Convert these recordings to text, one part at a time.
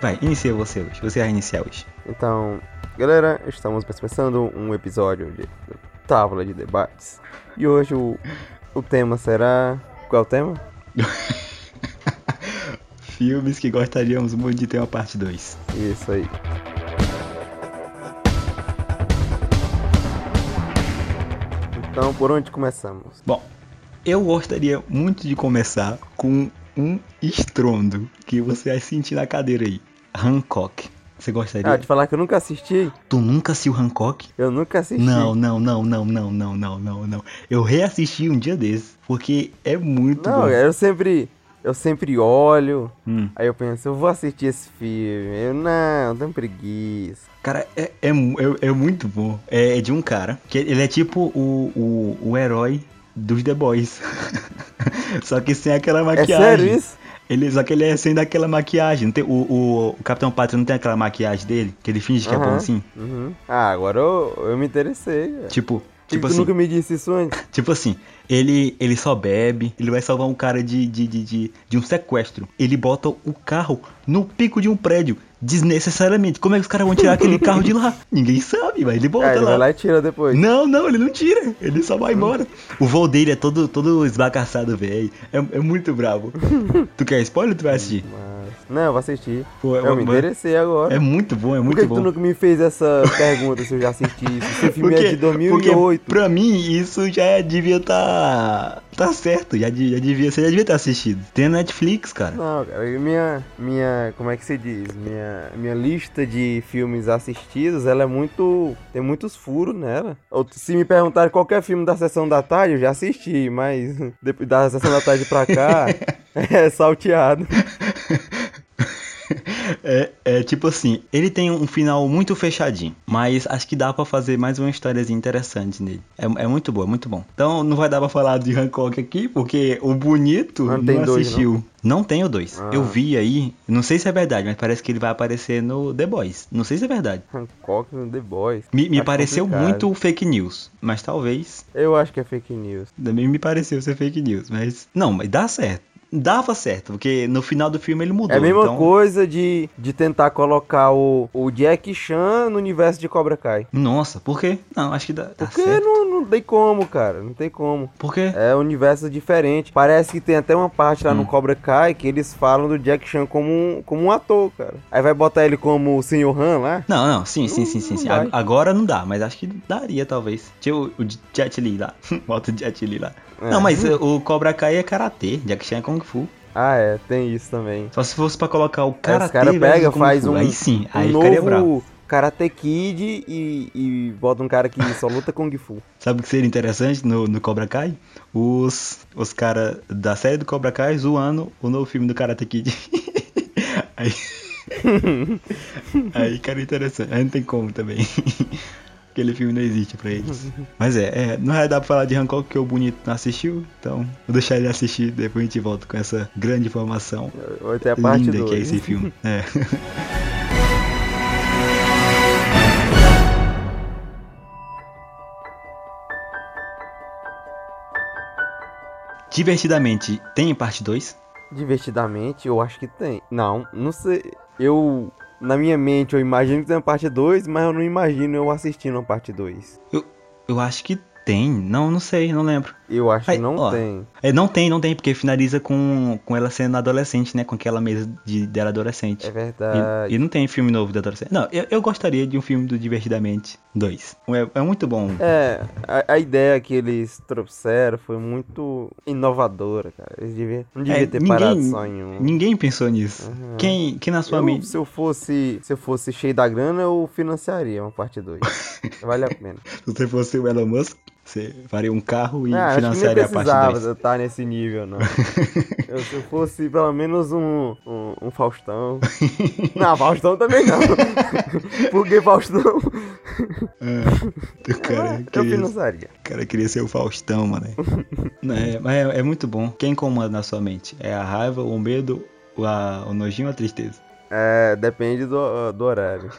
Vai, inicia você hoje. Você vai iniciar hoje. Então, galera, estamos começando um episódio de Távola de Debates. E hoje o, o tema será. Qual é o tema? Filmes que gostaríamos muito de ter uma parte 2. Isso aí. Então, por onde começamos? Bom, eu gostaria muito de começar com um estrondo que você vai sentir na cadeira aí. Hancock. Você gostaria? Ah, te falar que eu nunca assisti? Tu nunca assistiu Hancock? Eu nunca assisti. Não, não, não, não, não, não, não, não, não. Eu reassisti um dia desses, porque é muito Não, bom. eu sempre. Eu sempre olho, Hum. aí eu penso, eu vou assistir esse filme. Eu não, tenho preguiça. Cara, é, é, é, é muito bom. É, é de um cara, que ele é tipo o, o, o herói dos The Boys. só que sem aquela É maquiagem. sério isso? Ele, só que ele é sem daquela maquiagem. Não tem, o, o, o Capitão Pátria não tem aquela maquiagem dele? Que ele finge que é bom assim? Uhum. Ah, agora eu, eu me interessei. Tipo, tipo tu assim. nunca me disse isso antes? Tipo assim, ele, ele só bebe, ele vai salvar um cara de, de, de, de, de um sequestro. Ele bota o carro no pico de um prédio, desnecessariamente. Como é que os caras vão tirar aquele carro de lá? Ninguém sabe, mas ele bota Ah, ele lá. vai lá e tira depois. Não, não, ele não tira. Ele só vai embora. O voo dele é todo, todo esbagaçado, velho. É, é muito bravo. tu quer spoiler ou tu vai assistir? Não, eu vou assistir. Pô, eu me interessei agora. É muito bom, é Por muito que, que bom. tu nunca me fez essa pergunta se eu já assisti isso? Esse filme é de 2008. porque pra mim isso já devia tá tá certo, já, já devia, você já devia ter assistido. Tem Netflix, cara. Não, cara, minha, minha, como é que se diz? Minha, minha lista de filmes assistidos, ela é muito, tem muitos furos nela. Ou se me perguntarem qualquer filme da Sessão da Tarde, eu já assisti, mas depois da Sessão da Tarde pra cá, é salteado. É, é tipo assim, ele tem um final muito fechadinho, mas acho que dá pra fazer mais uma históriazinha interessante nele. É, é muito bom, é muito bom. Então não vai dar pra falar de Hancock aqui, porque o bonito Não não, tem dois, assistiu. Não? tem o dois. Ah. Eu vi aí, não sei se é verdade, mas parece que ele vai aparecer no The Boys. Não sei se é verdade. Hancock no The Boys. Me, me pareceu complicado. muito fake news, mas talvez Eu acho que é fake news. também me pareceu ser fake news, mas não, mas dá certo. Dava certo, porque no final do filme ele mudou. É a mesma então... coisa de, de tentar colocar o, o Jack Chan no universo de Cobra Kai. Nossa, por quê? Não, acho que dá, dá Porque certo. não, não tem como, cara. Não tem como. Por quê? É um universo diferente. Parece que tem até uma parte lá Hum. no Cobra Kai que eles falam do Jack Chan como um, como um ator, cara. Aí vai botar ele como o Sr. Han lá. Não, não, sim, sim, sim, sim, sim. Agora não dá, mas acho que daria, talvez. Tinha o, o Jet Li lá. Bota o Jet Li lá. É. Não, mas uh, o Cobra Kai é karatê, Jack Chan é Kung Fu. Ah, é, tem isso também. Só se fosse pra colocar o karatê os caras pegam, faz Fu. um, Aí sim, um aí ficaria bravo. novo Karate Kid e, e bota um cara que só luta Kung Fu. Sabe o que seria interessante no, no Cobra Kai? Os, os caras da série do Cobra Kai zoando o novo filme do Karate Kid. aí, aí, cara, interessante. Aí não tem como também. Aquele filme não existe pra eles. Mas é, é, não vai dar pra falar de Hancock que o Bonito não assistiu, então vou deixar ele assistir, depois a gente volta com essa grande informação ter a parte linda que é 2. esse filme. É. Divertidamente, tem parte 2? Divertidamente, eu acho que tem. Não, não sei. Eu. Na minha mente, eu imagino que tem uma parte 2, mas eu não imagino eu assistindo a parte 2. Eu, eu acho que tem. Não, não sei, não lembro. Eu acho Aí, que não ó, tem. É, não tem, não tem, porque finaliza com, com ela sendo adolescente, né? Com aquela mesa de, dela adolescente. É E, verdade. e não tem filme novo da adolescente. Não, eu, eu gostaria de um filme do Divertidamente 2. É, é muito bom. É, a, a ideia que eles trouxeram foi muito inovadora, cara. Eles deviam, não devia É, ter ninguém- parado só em um. Ninguém pensou nisso. Uhum. Quem, quem na sua mente. se eu fosse se eu fosse cheio da grana, eu financiaria uma parte 2. vale a pena. Se você fosse o Elon Musk, você faria um carro e Ah, financiaria a parte precisava 2. estar nesse nível, não. eu, se eu fosse pelo menos um, um, um Faustão. Não, Faustão também não. Porque Faustão. O cara, eu queria, financiaria. o cara queria ser o Faustão, mano. é, mas é, é muito bom. Quem comanda na sua mente? É a raiva, o medo, o, a- o nojinho ou a tristeza? É, depende do, do horário.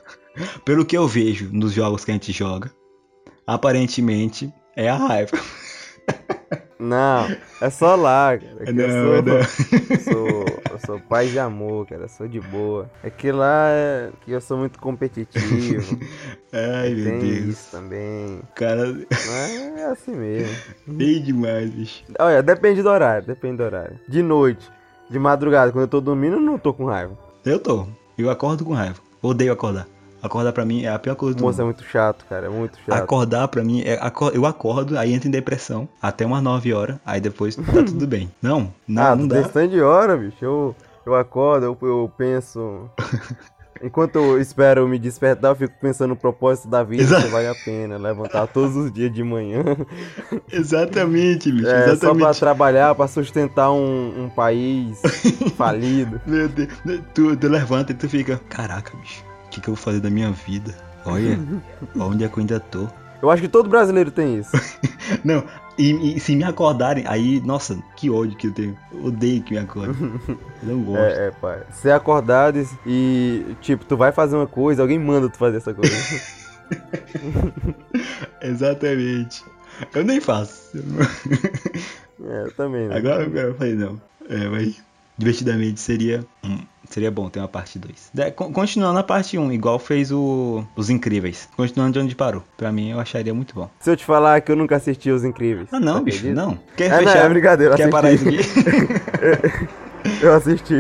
Pelo que eu vejo nos jogos que a gente joga, aparentemente é a raiva. Não, é só lá, cara. que Não, eu sou, não. eu sou, eu sou pai de amor, cara. Eu sou de boa. É que lá é que eu sou muito competitivo. Ai, meu Tem Deus. isso também. Cara, Mas é assim mesmo. bem demais, bicho. Olha, depende do horário, depende do horário. De noite, de madrugada, quando eu tô dormindo, eu não tô com raiva. Eu tô. Eu acordo com raiva. Odeio acordar. Acordar pra mim é a pior coisa do Moço, é mundo. muito chato, cara. É muito chato. Acordar pra mim, é, eu acordo, aí entro em depressão, até umas 9 horas, aí depois tá tudo bem. Não, não, ah, não tem dá. de hora, bicho. Eu, eu acordo, eu, eu penso. Enquanto eu espero me despertar, eu fico pensando no propósito da vida, Exato. se vale a pena levantar todos os dias de manhã. Exatamente, bicho, É, só pra exatamente. trabalhar, pra sustentar um, um país falido. Meu Deus, tu, tu levanta e tu fica, caraca, bicho, que, que eu vou fazer da minha vida? Olha, onde é que eu ainda tô? Eu acho que todo brasileiro tem isso. Não, e, e se me acordarem, aí, nossa, que ódio que eu tenho. Eu odeio que me acordem. Eu não gosto. É, é, pai. Ser acordado e- tipo, tu vai fazer uma coisa, alguém manda tu fazer essa coisa. Exatamente. Eu nem faço. é, eu também, né? Agora eu falei, não. É, mas divertidamente seria. hum, seria bom ter uma parte 2. Continuando a parte 1, um, igual fez o, Os Incríveis. Continuando de onde parou. Pra mim eu acharia muito bom. Se eu te falar que eu nunca assisti Os Incríveis. Ah não, bicho, acredita? não. Quer É, não, fechar? é brincadeira, eu Quer parar isso assisti. aqui? Eu assisti.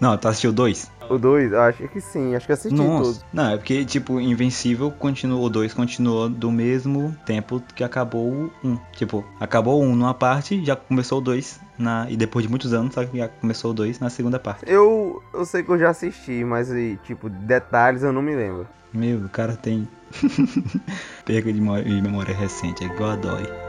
não, tu assistiu dois? O 2, acho que sim, acho que assisti Nossa. tudo. Não, é porque, tipo, Invencível continuou, o 2 continuou do mesmo tempo que acabou o 1. Um. Tipo, acabou o 1 um numa parte, já começou o 2 na. E depois de muitos anos, só que já começou o 2 na segunda parte. Eu, eu sei que eu já assisti, mas, tipo, detalhes eu não me lembro. Meu, o cara tem. Perca de memória, de memória recente, é igual a dói.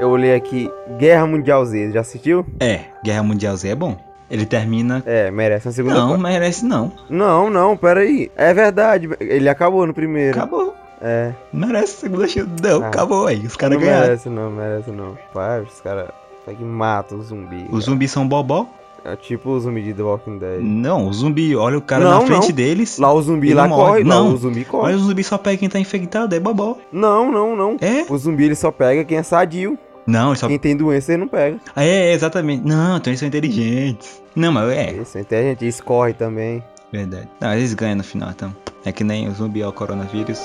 Eu olhei aqui, Guerra Mundial Z, já assistiu? É, Guerra Mundial Z é bom. Ele termina. É, merece uma segunda Não, parte. merece não. Não, não, pera aí. É verdade, ele acabou no primeiro. Acabou. É, Não merece segunda chance. Não, Ah. acabou aí. Os caras não ganharam. merece não, merece não. Pai, os caras que matam o zumbi. Os zumbis são bobó? É tipo o zumbi de The Walking Dead. Não, o zumbi, olha o cara Não, na frente não. deles. Lá o zumbi lá morre. corre, Não. lá o zumbi corre. Olha o zumbi só pega quem tá infectado, é bobó. Não, não, não. É? O zumbi ele só pega quem é sadio. Não, só. Quem tem doença ele não pega. É, exatamente. Não, então eles são inteligentes. Não, mas é, Isso, então a gente escorre também. verdade. Não, eles ganham no final, então. É que nem o zumbi ao coronavírus.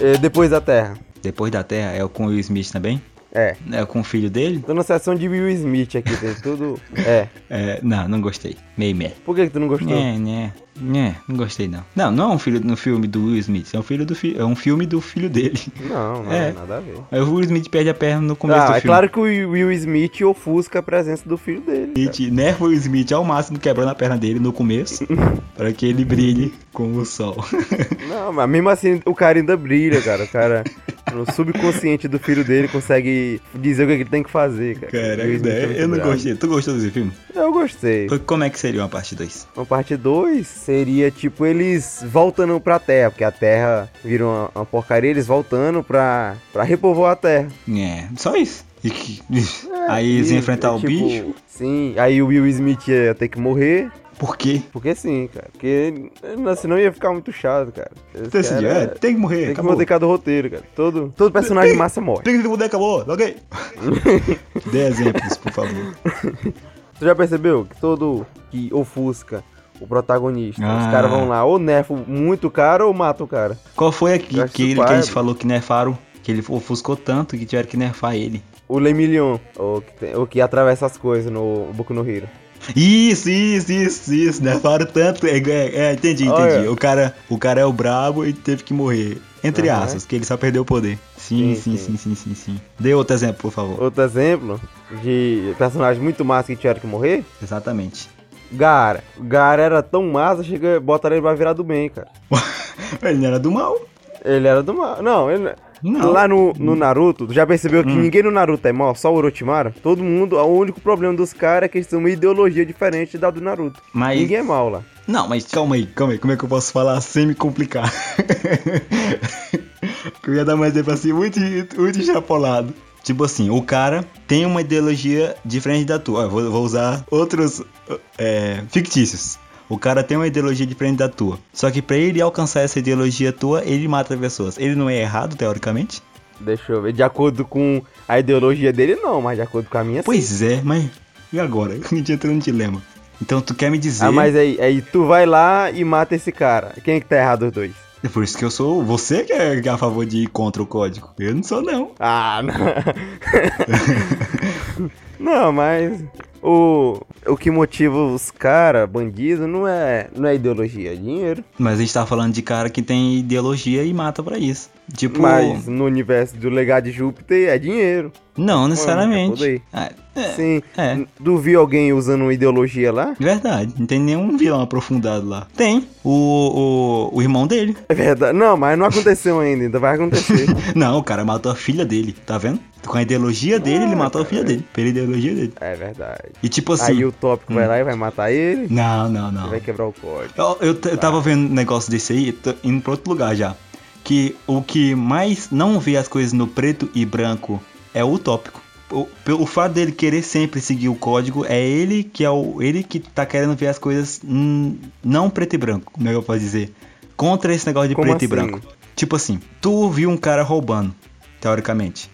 É, depois da Terra. Depois da Terra é o com o Will Smith também. É. É com o filho dele. Tô na seção de Will Smith aqui, tem tudo. É. É, não, não gostei. Meio meh. Por que, que tu não gostou? Né, né, né, não gostei não. Não, não é um filho no filme do Will Smith, é um filho do fi é um filme do filho dele. Não, não, É. nada a ver. Aí o Will Smith perde a perna no começo Ah, do é filme. claro que o Will Smith ofusca a presença do filho dele. Smith o Will Smith ao máximo, quebrando a perna dele no começo, para que ele brilhe com o sol. Não, mas mesmo assim o cara ainda brilha, cara. O cara, no subconsciente do filho dele, consegue dizer o que ele tem que fazer, cara. É eu não bravo. gostei. Tu gostou desse filme? Eu gostei. Como é que seria uma parte 2? Uma parte 2 seria tipo eles voltando pra Terra, porque a Terra virou uma, uma porcaria, eles voltando pra, pra repovoar a Terra. É, só isso. E que- Aí eles iam enfrentar é, o tipo, bicho. Sim, aí o Will Smith ia ter que morrer. Por quê? Porque sim, cara. Porque senão ia ficar muito chato, cara. Esse é, tem que morrer, tem que acabou. manter cada roteiro, cara. Todo, todo personagem Tem- massa morre. Tem que mudar, acabou, ok? Dê exemplos, por favor. Tu já percebeu que todo que ofusca o protagonista, Ah. os caras vão lá ou nerfam muito o cara ou matam o cara. Qual foi aqui que a gente pai, falou que nerfaram? Que ele ofuscou tanto que tiveram que nerfar ele. O Lemillion, o que, tem- o que atravessa as coisas no Boku no Hero. Isso, isso, isso, isso. Nerfaram tanto. É, é, é, entendi, entendi. Olha. O, cara, o cara é o brabo e teve que morrer. Entre Aham. aspas, que ele só perdeu o poder. Sim, sim, Sim, sim, sim, sim. sim. Dê outro exemplo, por favor. Outro exemplo de personagem muito massa que tiveram que morrer, Exatamente. Gara. O Gara era tão massa, chega, botaram ele pra virar do bem, cara. ele não era do mal. Ele era do mal. Não, ele... Não. Lá no, no Naruto, tu já percebeu que Hum. ninguém no Naruto é mal, só o Orochimaru? Todo mundo, o único problema dos caras é que eles têm uma ideologia diferente da do Naruto. Mas. Ninguém é mal lá. Não, mas calma aí, calma aí. Como é que eu posso falar sem me complicar? que eu ia dar um exemplo assim muito, muito extrapolado. Tipo assim, o cara tem uma ideologia diferente da tua. Ó, vou, vou usar outros é, fictícios. O cara tem uma ideologia diferente da tua. Só que pra ele alcançar essa ideologia tua, ele mata pessoas. Ele não é errado, teoricamente? Deixa eu ver. De acordo com a ideologia dele, não, mas de acordo com a minha, sim. Pois é, mas. E agora? A gente entra num dilema. Então tu quer me dizer. Ah, mas aí, aí tu vai lá e mata esse cara. Quem é que tá errado os dois? É por isso que eu sou. Você que é a favor de ir contra o código. Eu não sou, não. Ah, não. não, mas o, o que motiva os caras, bandidos, não é, não é ideologia, é dinheiro. Mas a gente tá falando de cara que tem ideologia e mata pra isso. Tipo. Mas no universo do legado de Júpiter é dinheiro. Não é necessariamente. Ah, é, Sim. é. Tu viu alguém usando uma ideologia lá? Verdade, não tem nenhum vilão aprofundado lá. Tem. O, o, o irmão dele. É verdade. Não, mas não aconteceu ainda, ainda vai acontecer. Não, o cara matou a filha dele, tá vendo? Com a ideologia dele, ele Ah, matou a filha dele. Pela ideologia dele. é verdade. E tipo assim. Aí o tópico vai lá e vai matar ele Não, não, não. vai quebrar o código. Eu, eu, eu tava vendo um negócio desse aí, tô indo pra outro lugar já. Que o que mais não vê as coisas no preto e branco é o utópico. O, pelo fato dele querer sempre seguir o código, é ele que é o. ele que tá querendo ver as coisas hum, não preto e branco, como é que eu posso dizer? Contra esse negócio de Como preto e assim? branco. Tipo assim, tu viu um cara roubando, teoricamente,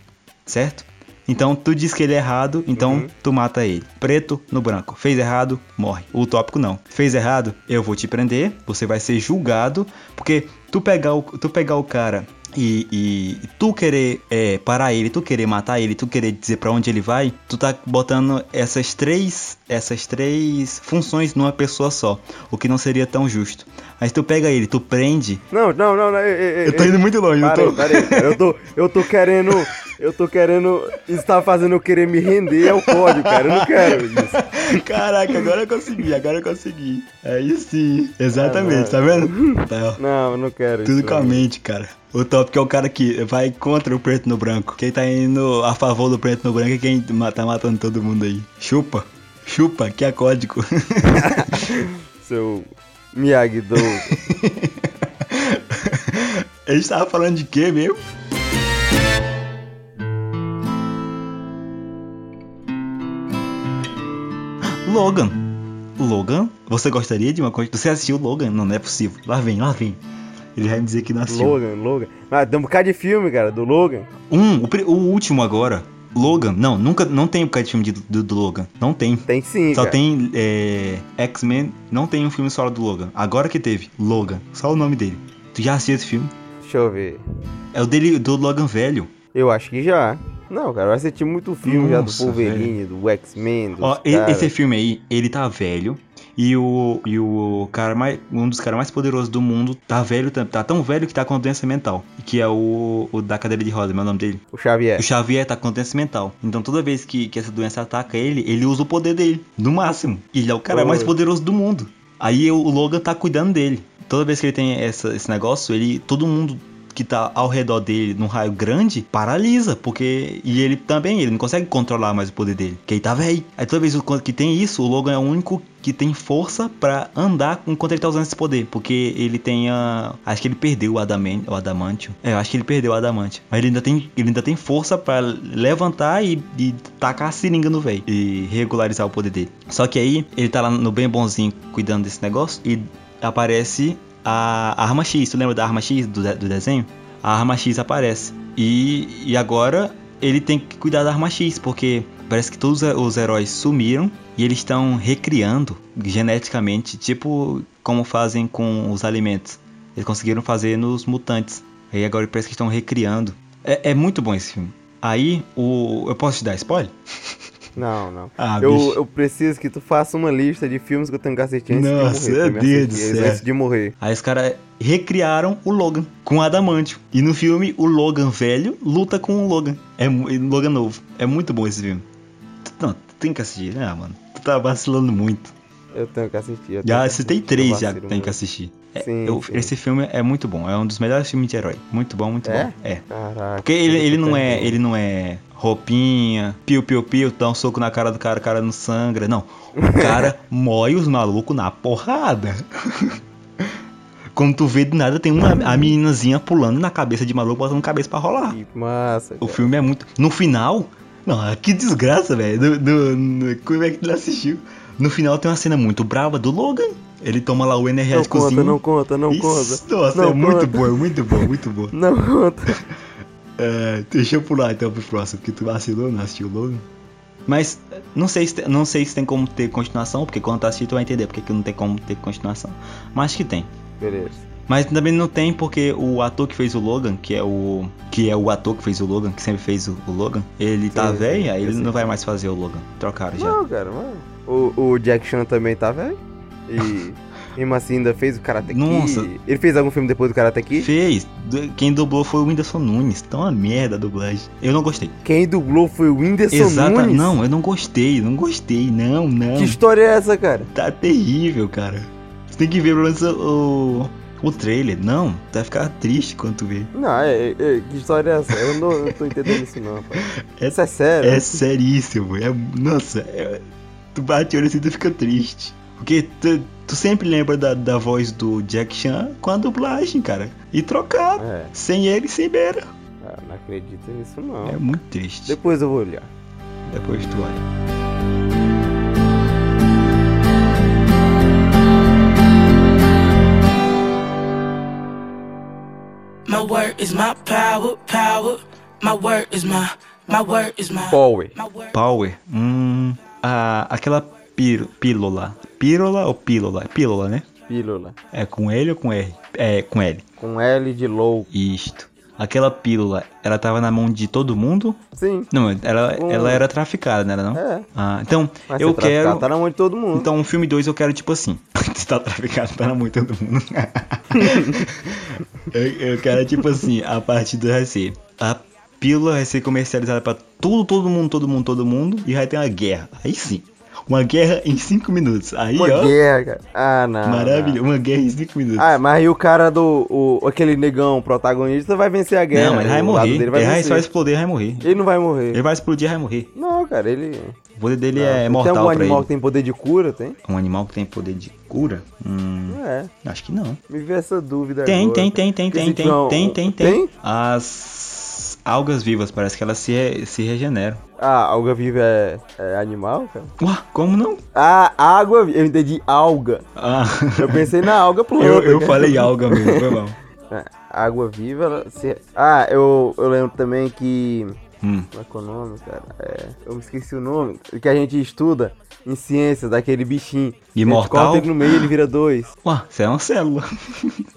certo? Então tu diz que ele é errado, então Uhum. tu mata ele. Preto no branco. Fez errado, morre. O utópico não. Fez errado, eu vou te prender, você vai ser julgado, porque tu pegar o, tu pegar o cara e, e tu querer é, parar ele, tu querer matar ele, tu querer dizer pra onde ele vai, tu tá botando essas três, essas três funções numa pessoa só, o que não seria tão justo. Mas tu pega ele, tu prende. Não, não, não, não. ei, ei, Eu tô indo muito longe, eu Para aí, tô. para cara. Eu tô, eu tô querendo. Eu tô querendo. Isso tá fazendo eu querer me render ao código, cara. Eu não quero isso. Caraca, agora eu consegui, agora eu consegui. Aí sim. Exatamente, Ah, tá vendo? Tá. Não, eu não quero Tudo isso. com a mente, cara. O top que é o cara que vai contra o preto no branco. Quem tá indo a favor do preto no branco é quem tá matando todo mundo aí. Chupa. Chupa, que é código. Seu Miyagi-Do. A gente tava falando de quê mesmo? Logan. Logan? Você gostaria de uma coisa? Você assistiu Logan? Não, não é possível. Lá vem, lá vem. Ele vai me dizer que não assistiu. Logan, Logan. Ah, tem um bocado de filme, cara, do Logan. Um, o, o último agora. Logan. Não, nunca, não tem um bocado de filme de- do, do Logan. Não tem. Tem sim, Só cara. tem é, X-Men, não tem um filme solo do Logan. Agora que teve, Logan. Só o nome dele. Tu já assistiu esse filme? Deixa eu ver. É o dele do Logan velho. Eu acho que já. Não, cara, eu assisti muito filme já do Nossa, Wolverine, do X-Men, Ó, caras. esse filme aí, ele tá velho. E o, e o cara mais. Um dos caras mais poderosos do mundo tá velho, tá, tá tão velho que tá com doença mental. Que é o, o da cadeira de roda, meu nome dele. O Xavier. O Xavier tá com doença mental. Então toda vez que, que essa doença ataca ele, ele usa o poder dele. No máximo. Ele é o cara Oi. mais poderoso do mundo. Aí o o Logan tá cuidando dele. Toda vez que ele tem essa- esse negócio, ele. Todo mundo que tá ao redor dele num raio grande paralisa. Porque. E ele também, ele não consegue controlar mais o poder dele. Porque ele tá velho. Aí toda vez que tem isso, o Logan é o único que tem força pra andar enquanto ele tá usando esse poder. Porque ele tem a. Acho que ele perdeu o, adaman, o adamantio. É, eu acho que ele perdeu o adamantio. Mas ele ainda tem, ele ainda tem força pra levantar e, e tacar a seringa no velho. E regularizar o poder dele. Só que aí, ele tá lá no bem bonzinho cuidando desse negócio. E aparece a arma X. Tu lembra da arma X do, do desenho? A arma X aparece. E, e agora ele tem que cuidar da arma X, porque parece que todos os heróis sumiram e eles estão recriando geneticamente, tipo como fazem com os alimentos. Eles conseguiram fazer nos mutantes. Aí agora parece que estão recriando. É, é muito bom esse filme. Aí, o. Eu posso te dar spoiler? Não, não. Ah, eu, eu preciso que tu faça uma lista de filmes que eu tenho que assistir antes Nossa, de morrer. meu me Deus do céu. Antes de morrer. Aí os caras recriaram o Logan com adamantio. E no filme, o Logan velho luta com o Logan. É Logan novo. É muito bom esse filme. Não, tu tem que assistir, né, mano? Tu tá vacilando muito. Eu tenho que assistir. Já eu três já tem que assistir. É, Sim, eu- sim. Esse filme é muito bom. É um dos melhores filmes de herói. Muito bom, muito É? bom. É. Caraca. Porque ele, tô ele não é, ele não é roupinha, piu piu piu, dá um soco na cara do cara, o cara não sangra, não. O cara mói os malucos na porrada. Quando tu vê do nada, tem uma a meninazinha pulando na cabeça de maluco, botando cabeça pra rolar. Que massa. O cara. filme é muito. No final. Não, que desgraça, velho. Como é que ele assistiu? No final tem uma cena muito brava do Logan. Ele toma lá o Não energéticozinho. conta, não conta, não Isso, conta. Nossa, Não é muito conta. boa, é muito boa, muito boa. Não conta. É, deixa eu pular então pro próximo, porque tu vacilou, não assistiu o Logan. Mas não sei, se, tem- não sei se tem como ter continuação, porque quando tu assistir tu vai entender porque que não tem como ter continuação. Mas acho que tem. Beleza. Mas também não tem porque o ator que fez o Logan, que é o que é o ator que fez o Logan, que sempre fez o, o Logan, ele tá Sim, sim, velho, aí ele sei. não vai mais fazer o Logan. Trocaram já. Não, cara, mano. O, o Jack Chan também tá velho. E mesmo assim ainda fez o Karate Kid. Nossa. Ele fez algum filme depois do Karate Kid? Fez. Quem dublou foi o Whindersson Nunes. Tá uma merda a dublagem. Eu não gostei. Quem dublou foi o Whindersson Exata. Nunes? Não, eu não gostei. Não gostei. Não, não. Que história é essa, cara? Tá terrível, cara. Você tem que ver pelo menos o, o trailer. Não, tu vai ficar triste quando tu vê. Não, é, é- que história é essa? Eu não, eu não tô entendendo isso não, rapaz. É- Isso é sério? É seríssimo. É, nossa, é- tu bate o olho assim e tu fica triste. Porque tu, tu sempre lembra da, da voz do Jack Chan com a dublagem, cara. E trocaram. É, Sem ele, sem Beira. ah, não acredito nisso não. É muito triste. Depois eu vou olhar. Depois tu olha. My word is my power, power. My word is my, my word is my, Power. Power. Hum. A, aquela pír, pílula. Pílula ou pílula? Pílula, né? Pílula. É com L ou com R? É com L. Com L de louco. Isto. Aquela pílula, ela tava na mão de todo mundo? Sim. Não, ela, Hum. ela era traficada, não era não? É. Ah, então, Mas eu quero... Tá na mão de todo mundo. Então, o filme 2 eu quero tipo assim. Se tá traficado, tá na mão de todo mundo. eu, eu quero tipo assim, a partir do ser. A pílula vai ser comercializada pra tudo, todo mundo, todo mundo, todo mundo. E vai ter uma guerra. Aí sim. Uma guerra em 5 minutos. Aí, Uma ó. guerra, cara. Ah, não. Maravilhoso. Uma guerra em 5 minutos. não. Ah, mas aí o cara do. O, aquele negão protagonista vai vencer a guerra. não, mas ele vai O lado morrer. Dele vai Ele vai vencer. só explodir, vai morrer. Ele não vai morrer. Ele vai explodir, vai morrer. Não, cara, ele. O poder dele Não, é tem mortal algum pra animal ele. que tem poder de cura, tem? Um animal que tem poder de cura? Hum, É. acho que não. Me vê essa dúvida Tem, agora. tem, tem, tem, tem, tem, tem, tem, tem. Tem? As algas vivas, parece que elas se, se regeneram. Ah, alga viva é, é animal, cara? Ué, como não? Ah, água, eu entendi alga. Ah, Eu pensei na alga planta. eu, eu cara. falei alga mesmo, foi mal. É, água viva, ela se... Ah, eu, eu lembro também que... Hum. Como é que é o nome, cara? É, eu me esqueci o nome. Que a gente estuda em ciências, daquele bichinho. Imortal? corta ele no meio ele vira dois. Ué, isso é uma célula.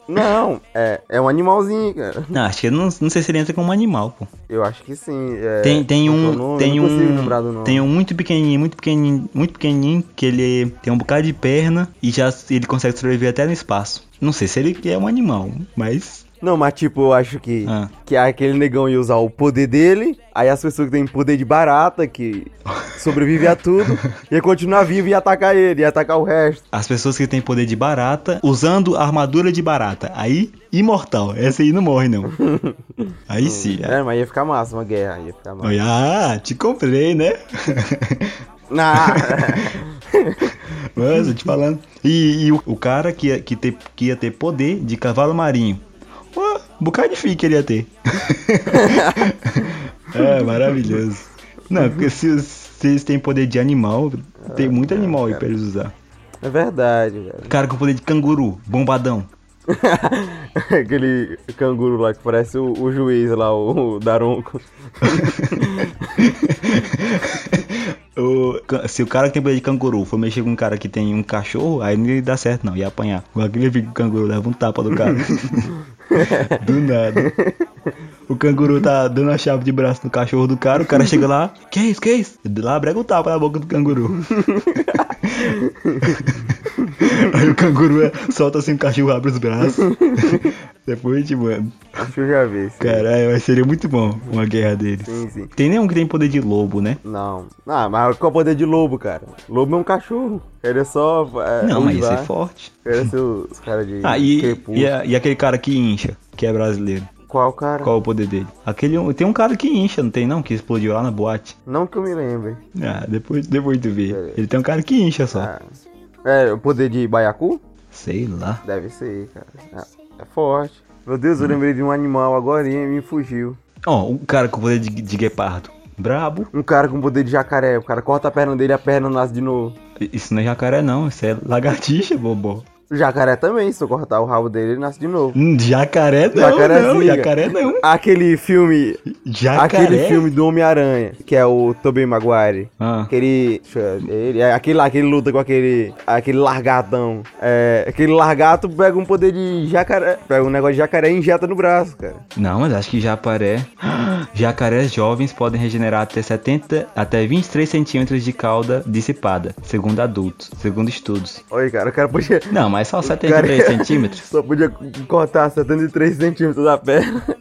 Não, é, é um animalzinho, cara. Não, acho que não, não sei se ele entra como animal, pô. Eu acho que sim. é, Tem, tem é um, nome? tem um, tem um muito pequenininho, muito pequenininho, muito pequenininho que ele tem um bocado de perna e já ele consegue sobreviver até no espaço. Não sei se ele é um animal, mas Não, mas tipo, eu acho que, Ah. que aquele negão ia usar o poder dele, aí as pessoas que têm poder de barata, que sobrevive a tudo, ia continuar vivo e atacar ele, ia atacar o resto. as pessoas que têm poder de barata usando armadura de barata, aí imortal. Essa aí não morre não. Aí sim. É, mas ia ficar massa uma guerra, ia ficar massa. Ah, te comprei, né? Nah. Mas, eu te falando. E, e o, o cara que ia, que, ter, que ia ter poder de cavalo marinho. Um bocado de fique ele ia ter. é, maravilhoso. Não, porque se, se eles têm poder de animal, tem muito animal aí pra eles usar. é verdade, velho. Cara com poder de canguru, bombadão. Aquele canguru lá que parece o, o juiz lá, o, o Daronco. O- se o cara que tem poder de canguru for mexer com um cara que tem um cachorro, aí não dar certo não, ia apanhar. Aquele fica o canguru leva um tapa do cara. do nada. O canguru tá dando a chave de braço no cachorro do cara, o cara chega lá, que isso, que isso? Lá brega um tapa na boca do canguru. aí o canguru é- solta assim o cachorro, abre os braços. Depois, tipo, mano, Acho que eu já vi. Sim, caralho, mas seria muito bom uma guerra deles. sim. sim. Tem nenhum que tem poder de lobo, né? Não. Ah, mas qual é o poder de lobo, cara? Lobo é um cachorro. Ele é só. É, Não, mas isso uivar. é forte. Ele é os caras de Ah, e, e, a- e aquele cara que incha, que é brasileiro. Qual cara? Qual é o poder dele? Aquele, tem um cara que incha, não tem não? Que explodiu lá na boate. Não que eu me lembre. Ah, depois, depois tu vê. Ele tem um cara que incha só. Ah. É, o poder de baiacu? Sei lá. Deve ser, cara. É, é forte. Meu Deus, eu lembrei de um animal agora e me fugiu. Ó, um cara com poder de, de guepardo. Brabo. Um cara com poder de jacaré. O cara corta a perna dele e a perna nasce de novo. Isso não é jacaré, não. Isso é lagartixa, bobo. O jacaré também, se eu cortar o rabo dele, ele nasce de novo. Hum, jacaré não, Jacarezinho. não. Jacaré não. Aquele filme. Jacaré. Aquele filme do Homem-Aranha, que é o Tobey Maguire. Ah. Aquele. Ele, é aquele lá, aquele luta com aquele. Aquele largatão. É, aquele largato pega um poder de jacaré. Pega um negócio de jacaré e injeta no braço, cara. Não, mas acho que jacaré. Jacarés jovens podem regenerar até 70, até 23 centímetros de cauda dissipada, segundo adultos, segundo estudos. Olha, cara, o cara podia. Não, mas só 73 cara- centímetros. Só podia cortar 73 centímetros da perna.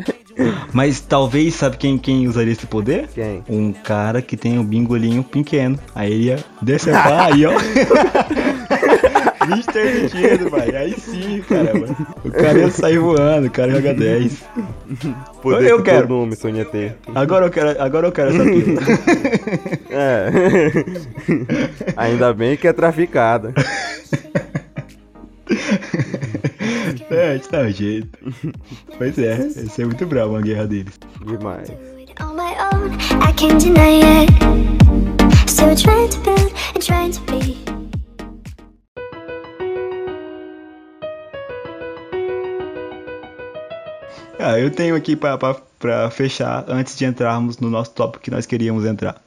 Mas talvez, sabe quem, quem usaria esse poder? Quem? Um cara que tem um bingolinho pequeno. Aí ele ia decepar aí, ó. 23 centímetros, pai. Aí sim, cara, mano. O cara ia sair voando, o cara joga 10. Poder Eu que quero. todo homem sonha ter. Agora eu quero, agora eu quero essa pila. É. Ainda bem que é traficada. É, dá um jeito. Pois é, esse é muito bravo uma guerra deles. Demais. On my own, I can't deny it. Still trying to build and trying to be. Ah, eu tenho aqui pra fechar antes de entrarmos no nosso tópico que nós queríamos entrar.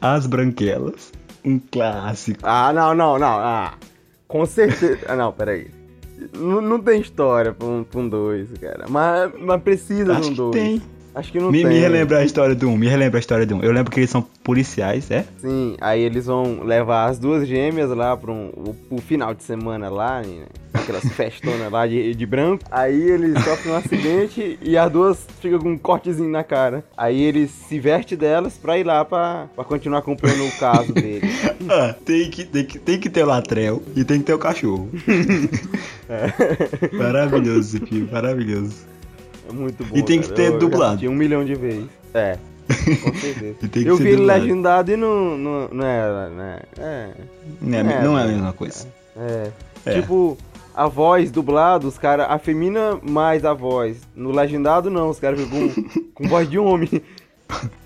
As Branquelas. Um clássico. Ah, não, não, não. Ah, com certeza. Ah, não, peraí. Não, não tem história pra um 2, um dois, cara. Mas, mas precisa Acho de um que 2. tem. Acho que não Me, tem. me relembra a história do um, me relembra a história do um. Eu lembro que eles são policiais, é? Sim, aí eles vão levar as duas gêmeas lá pra um, o, o final de semana lá, né? Aquelas festonas lá de, de branco. Aí eles sofrem um acidente e as duas ficam com um cortezinho na cara. Aí eles se vestem delas pra ir lá pra, pra continuar acompanhando o caso deles. Ah, tem que, tem, que, tem que ter o latrel e tem que ter o cachorro. Maravilhoso esse filme, maravilhoso. É muito bom. E tem que cara. ter Eu dublado. assisti um milhão de vezes. É. Com certeza. E tem que eu ser vi ele legendado e não, não, não era, né? É. Não é, É, não é a né? mesma coisa. É. É. Tipo, a voz dublada, os caras afemina mais a voz. No legendado, não, os caras ficam com, voz de homem.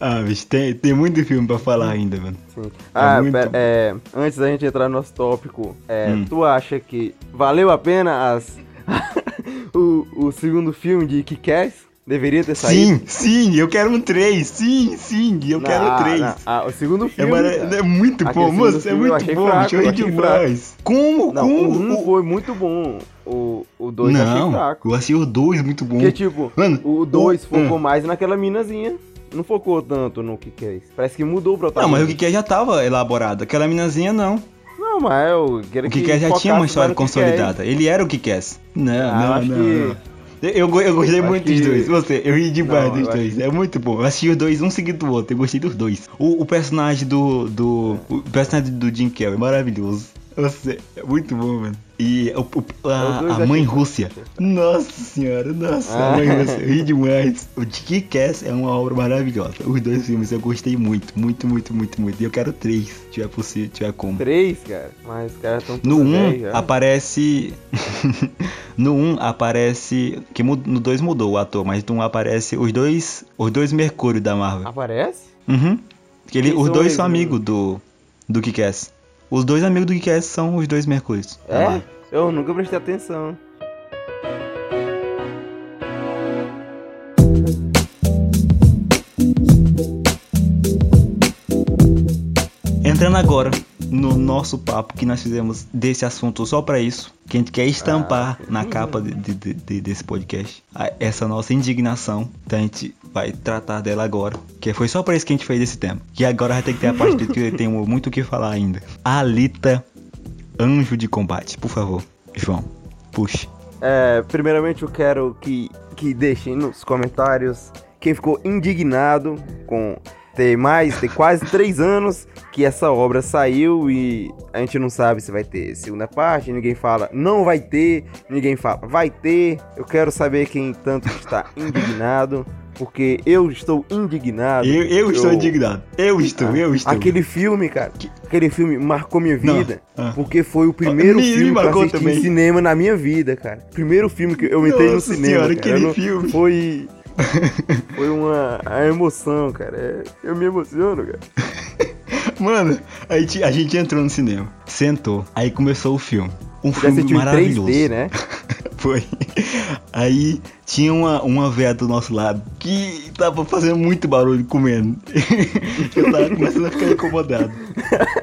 Ah, bicho, tem, tem muito filme pra falar ainda, mano. Sim. Ah, muito pera, é, antes da gente entrar no nosso tópico, é, Hum. tu acha que valeu a pena as o, o segundo filme de Kick-Ass? Deveria ter saído? Sim, sim, eu quero um 3. Sim, sim, eu quero Não, 3. não, ah, o segundo É, filme. cara. é muito bom, moço, é muito bom, fraco, eu demais. Como, Não, como? o 1 o- foi muito bom. O 2 dois eu achei Não, fraco. eu achei o 2 muito bom. Porque, tipo, Mano, o 2 o- focou hum. mais naquela minazinha. Não focou tanto no que que é. Parece que mudou o Não, mas protagonista. o que já tava elaborado. Aquela minazinha não. Não, mas eu queria O que já tinha uma história consolidada. Ele era o que Não, Ah, não, acho não, que- não. Eu, eu gostei muito acho dos que- dois. Você, eu ri demais Não, dos dois. É muito bom. Eu assisti os dois um seguido do outro. Eu gostei dos dois. O, o personagem do. do o personagem do Jim Carrey é maravilhoso. Você, é muito bom, mano. E o- o- a, a mãe Rússia. Nossa senhora, nossa, Ah. a mãe Rússia. Eu ri demais. O Dick Cass é uma obra maravilhosa. Os dois filmes eu gostei muito, muito, muito, muito, muito. E eu quero três, se tiver possível, tiver como. Três, cara. Mas os caras estão No 1 um, aparece. No 1 um, aparece. Que no 2 mudou o ator, mas no 1 um aparece os dois. Os dois Mercúrio da Marvel. Aparece? Uhum. Ele, os dois são né? amigos do. Do Kick-Ass. Os dois amigos do Kick-Ass são os dois Mercúrios. É? Eu nunca prestei atenção. Entrando agora no nosso papo que nós fizemos desse assunto só pra isso, que a gente quer estampar na capa de- de- de- de- desse podcast, a- essa nossa indignação, então a gente vai tratar dela agora, que foi só pra isso que a gente fez esse tema. Que agora vai ter que ter a parte do que eu tenho muito o que falar ainda. Alita, anjo de combate, por favor, João, puxe. É, primeiramente eu quero que, que deixem nos comentários quem ficou indignado com ter mais, ter quase três anos que essa obra saiu e a gente não sabe se vai ter segunda parte, ninguém fala não vai ter, ninguém fala vai ter. Eu quero saber quem tanto está indignado. porque eu estou indignado. Eu, eu estou Eu- indignado. Eu estou, eu estou. Aquele filme, cara, aquele filme marcou minha vida, ah. porque foi o primeiro Me- me filme que eu assisti também. em cinema na minha vida, cara. Primeiro filme que eu entrei no Nossa cinema, senhora, cara. aquele não- filme. Foi foi uma a emoção, cara. Eu me emociono, cara. Mano, a gente, a gente entrou no cinema, sentou, aí começou o filme. Um Já filme maravilhoso. 3D, né? Foi. Aí tinha uma, uma véia do nosso lado que tava fazendo muito barulho comendo. Eu tava começando a ficar incomodado.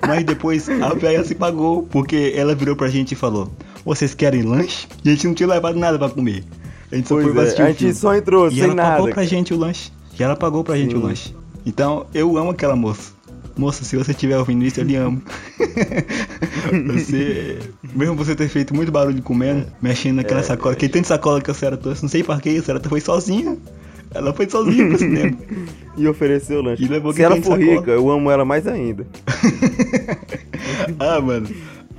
Mas depois a véia se pagou, porque ela virou pra gente e falou: Vocês querem lanche? E a gente não tinha levado nada pra comer. A gente só Pois foi pra é, assistir a gente só entrou E sem ela nada. pagou pra gente o lanche. E ela pagou pra gente o Sim. lanche. Então eu amo aquela moça. Moça, se você estiver ouvindo isso, eu lhe amo. você, mesmo você ter feito muito barulho comendo, mexendo naquela sacola, aquele tanto de sacola que a senhora trouxe, não sei porquê, a senhora foi sozinha. Ela foi sozinha pro cinema. E ofereceu o lanche. E levou Se ela for sacola. rica, eu amo ela mais ainda. Ah, mano.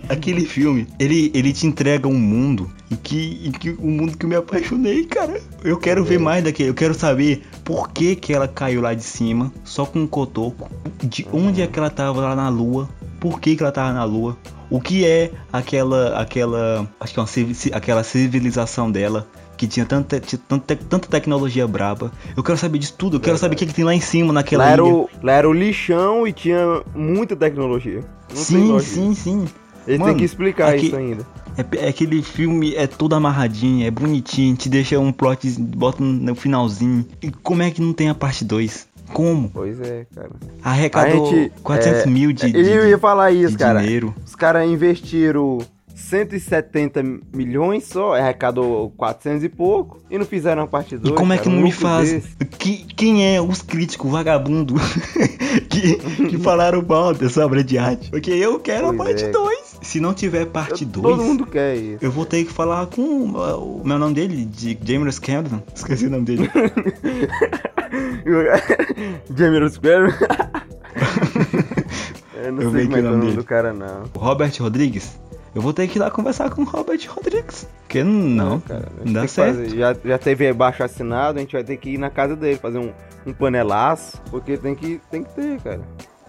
Aquele filme, ele, ele te entrega um mundo em que, em que um mundo que eu me apaixonei, cara. Eu quero ver mais daquele. Eu quero saber por que, que ela caiu lá de cima, só com um cotoco. De onde é que ela tava lá na lua? Por que, que ela tava na lua? O que é aquela. aquela. Acho que é uma aquela civilização dela. Que tinha tanta, tanta, tanta tecnologia braba. Eu quero saber disso tudo. Eu quero saber o que, que tem lá em cima naquela Lá era, ilha. o, lá era o lixão e tinha muita tecnologia. Não Sim, sim, sim. Ele Mano, tem que explicar aqui- isso ainda. É, é aquele filme é todo amarradinho, é bonitinho, te deixa um plot, bota no finalzinho. E como é que não tem a parte 2? Como? Pois é, cara. Arrecadou A gente, 400 é, mil de, de, Eu ia falar isso, cara. dinheiro. Os caras investiram 170 milhões só, arrecadou 400 e pouco, e não fizeram a parte 2. E como é que não me faz? Que, quem é os críticos vagabundos que, que falaram mal dessa obra de arte? Porque eu quero Pois a parte é. 2. Se não tiver parte 2, Todo mundo quer isso. eu vou ter que falar com uh, o meu nome dele, de James Cameron. Esqueci o nome dele. Jamie Square. eu não Eu sei como é que é o o nome dele. do cara, não. Robert Rodrigues. Eu vou ter que ir lá conversar com o Robert Rodrigues. Porque não, cara. a gente não dá certo. fazer- já, já teve baixo assinado, a gente vai ter que ir na casa dele fazer um, um panelaço, porque tem que, tem que ter, cara.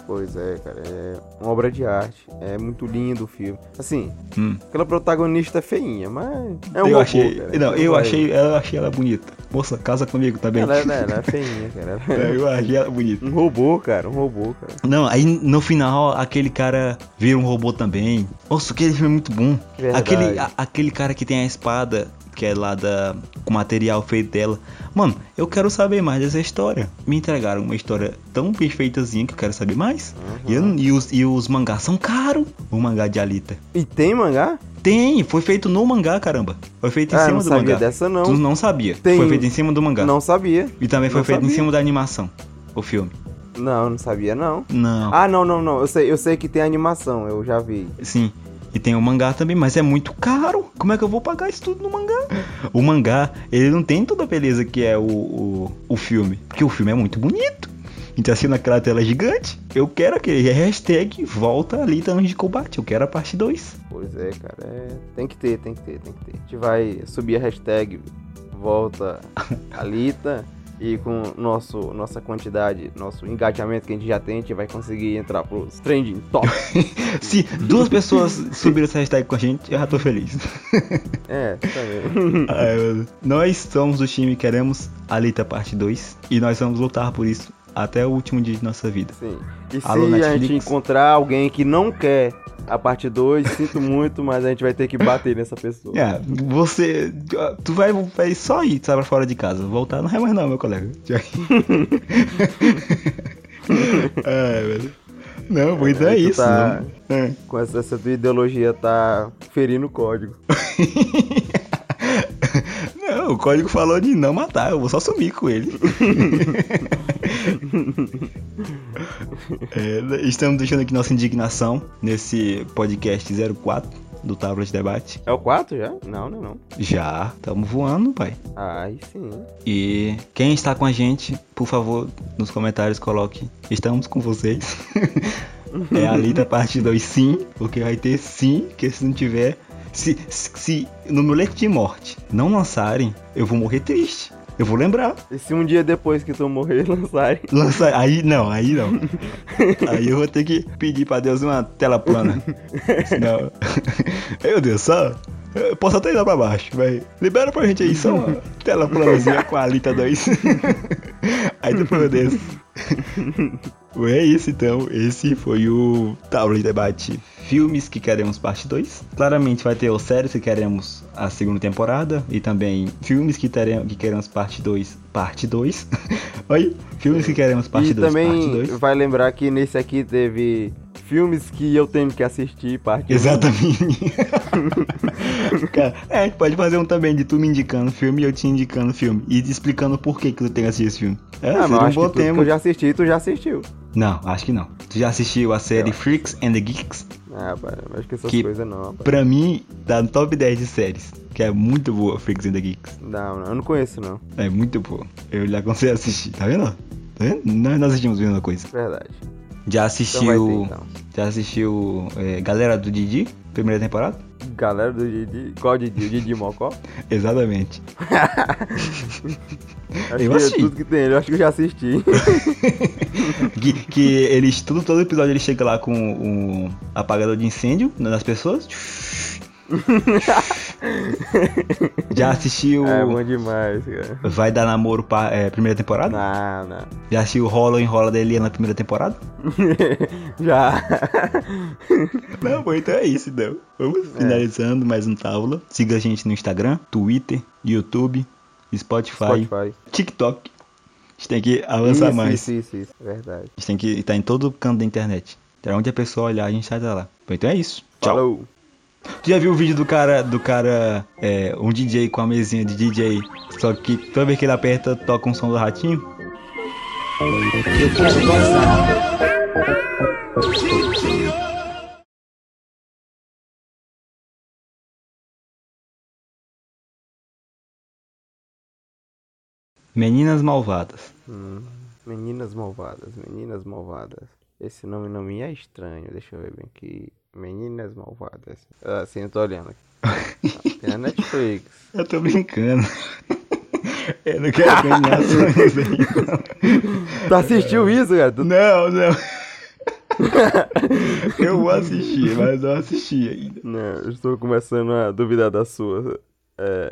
Pois é, cara, é uma obra de arte. É muito lindo o filme. Assim, Hum. aquela protagonista é feinha, mas é um eu achei, cara. não, Então eu achei, eu achei ela bonita. Moça, casa comigo também. Ela, é- ela é feinha, cara. Ela É, é eu achei ela bonita. um robô, cara, um robô, cara. Não, aí no final aquele cara vira um robô também. Nossa, aquele filme é muito bom. Verdade. Aquele, a- aquele cara que tem a espada, que é lá da com material feito dela. Mano, eu quero saber mais dessa história. Me entregaram uma história tão perfeitazinha que eu quero saber mais. E, eu- e os, e os mangás são caros. O mangá de Alita. E tem mangá? Tem, foi feito no mangá, caramba. Foi feito em Ah, cima não do sabia mangá. dessa não. Tu não sabia. Tem- Foi feito em cima do mangá. Não sabia. E também foi não feito em sabia. cima da animação. O filme. Não, não sabia não. Não. Ah, não, não, não. Eu sei, eu sei que tem animação, eu já vi. Sim. E tem o mangá também, mas é muito caro. Como é que eu vou pagar isso tudo no mangá? O mangá, ele não tem toda a beleza que é o, o, o filme. Porque o filme é muito bonito. Então assim naquela tela gigante. Eu quero aquele hashtag volta ali tá de combate. Eu quero a parte 2. Pois é, cara. é- Tem que ter, tem que ter, tem que ter. A gente vai subir a hashtag volta Alita e com nosso, nossa quantidade, nosso engajamento que a gente já tem, a gente vai conseguir entrar pros trending top. Se duas pessoas subiram essa hashtag com a gente, eu já tô feliz. é, tá vendo? Ai. Nós somos do time Queremos Alita Parte 2 e nós vamos lutar por isso até o último dia de nossa vida. Sim. E se Alô, a Netflix. gente encontrar alguém que não quer a parte 2, sinto muito, mas a gente vai ter que bater nessa pessoa. É, você. Tu vai, vai só ir, sai pra fora de casa. Voltar não é mais não, meu colega. é, velho. Não, pois é, tu isso. tá-. É. Com essa, essa tua ideologia tá ferindo o código. Não, o código falou de não matar, eu vou só sumir com ele. É, estamos deixando aqui nossa indignação nesse podcast 04 do de Debate. É o 4 já? Não, não, não. Já, estamos voando, pai. Aí sim. E quem está com a gente, por favor, nos comentários coloque Estamos com vocês. é a Alita parte 2 sim, porque vai ter sim, que se não tiver. Se, se, no meu leito de morte não lançarem, eu vou morrer triste. Eu vou lembrar. E se um dia depois que tu morrer lançarem? Lança. Aí não, aí não. Aí eu vou ter que pedir pra Deus uma tela plana. Senão. Meu Deus, só. Eu posso até ir lá pra baixo, vai. Libera pra gente aí só uma tela planazinha com a Alita 2. Aí depois eu desço. É isso então, esse foi o de Debate Filmes que Queremos Parte 2. Claramente vai ter o séries que queremos a segunda temporada e também filmes que, teremos, que queremos parte 2, parte 2. Oi? Filmes que queremos parte 2, e também parte 2. vai lembrar que nesse aqui teve filmes que eu tenho que assistir, parte. Exatamente. Cara, é, a gente pode fazer um também de tu me indicando filme e eu te indicando filme. E te explicando por que, que tu tem que assistir esse filme. É, Ah, mas seria eu um bom eu já assisti, tu já assistiu. Não, acho que não. Tu já assistiu a série Freaks and the Geeks? Ah, rapaz, eu acho que essas Que- coisas não, rapaz. Pra mim, tá no top 10 de séries. Que é muito boa, Freaks and the Geeks. Não, não, eu não conheço, não. É muito boa. Eu lhe aconselho a assistir, tá vendo? Tá vendo? Nós, nós assistimos a mesma coisa. Verdade. Já Então assistiu. vai ter, então. Já assistiu é, Galera do Didi, primeira temporada? Galera do Didi. Qual Didi? O Didi Mocó? Exatamente. Acho Eu é assisti. tudo que tem, eu acho que eu já assisti. que, que eles, tudo, todo episódio ele chega lá com um apagador de incêndio nas pessoas. Já assistiu É bom demais, cara. Vai Dar Namoro pa- é, primeira temporada? Não, não. Já assistiu Rola ou Enrola da Eliana primeira temporada? Já. Não, bom, então é isso, então. Vamos finalizando mais um Távola. Siga a gente no Instagram, Twitter, YouTube, Spotify, Spotify. TikTok. A gente tem que avançar isso, mais. Isso, isso, isso. Verdade. A gente tem que estar em todo canto da internet. Pra onde a pessoa olhar, a gente sai lá. Bom, então é isso. Tchau. Falou. Tu já viu o vídeo do cara, do cara, é, um DJ com a mesinha de DJ, só que toda vez que ele aperta, toca um som do ratinho? Eu quero gozar. Meninas Malvadas. Hum, Meninas Malvadas, Meninas Malvadas. Esse nome não me é estranho, deixa eu ver bem aqui. Meninas Malvadas. Ah, sim, eu tô olhando aqui. Tem na Netflix. Eu tô brincando. Eu não quero ganhar sonhos aí. Tu assistiu isso, cara? Tu- Não, não. Eu vou assistir, mas não assisti ainda. Não, eu estou começando a duvidar da sua. É...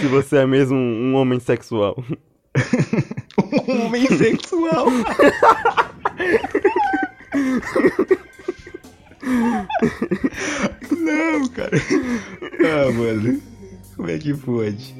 Se você é mesmo um, um homem sexual. Um homem sexual. Não, cara. Ah, mano. Como é que pode?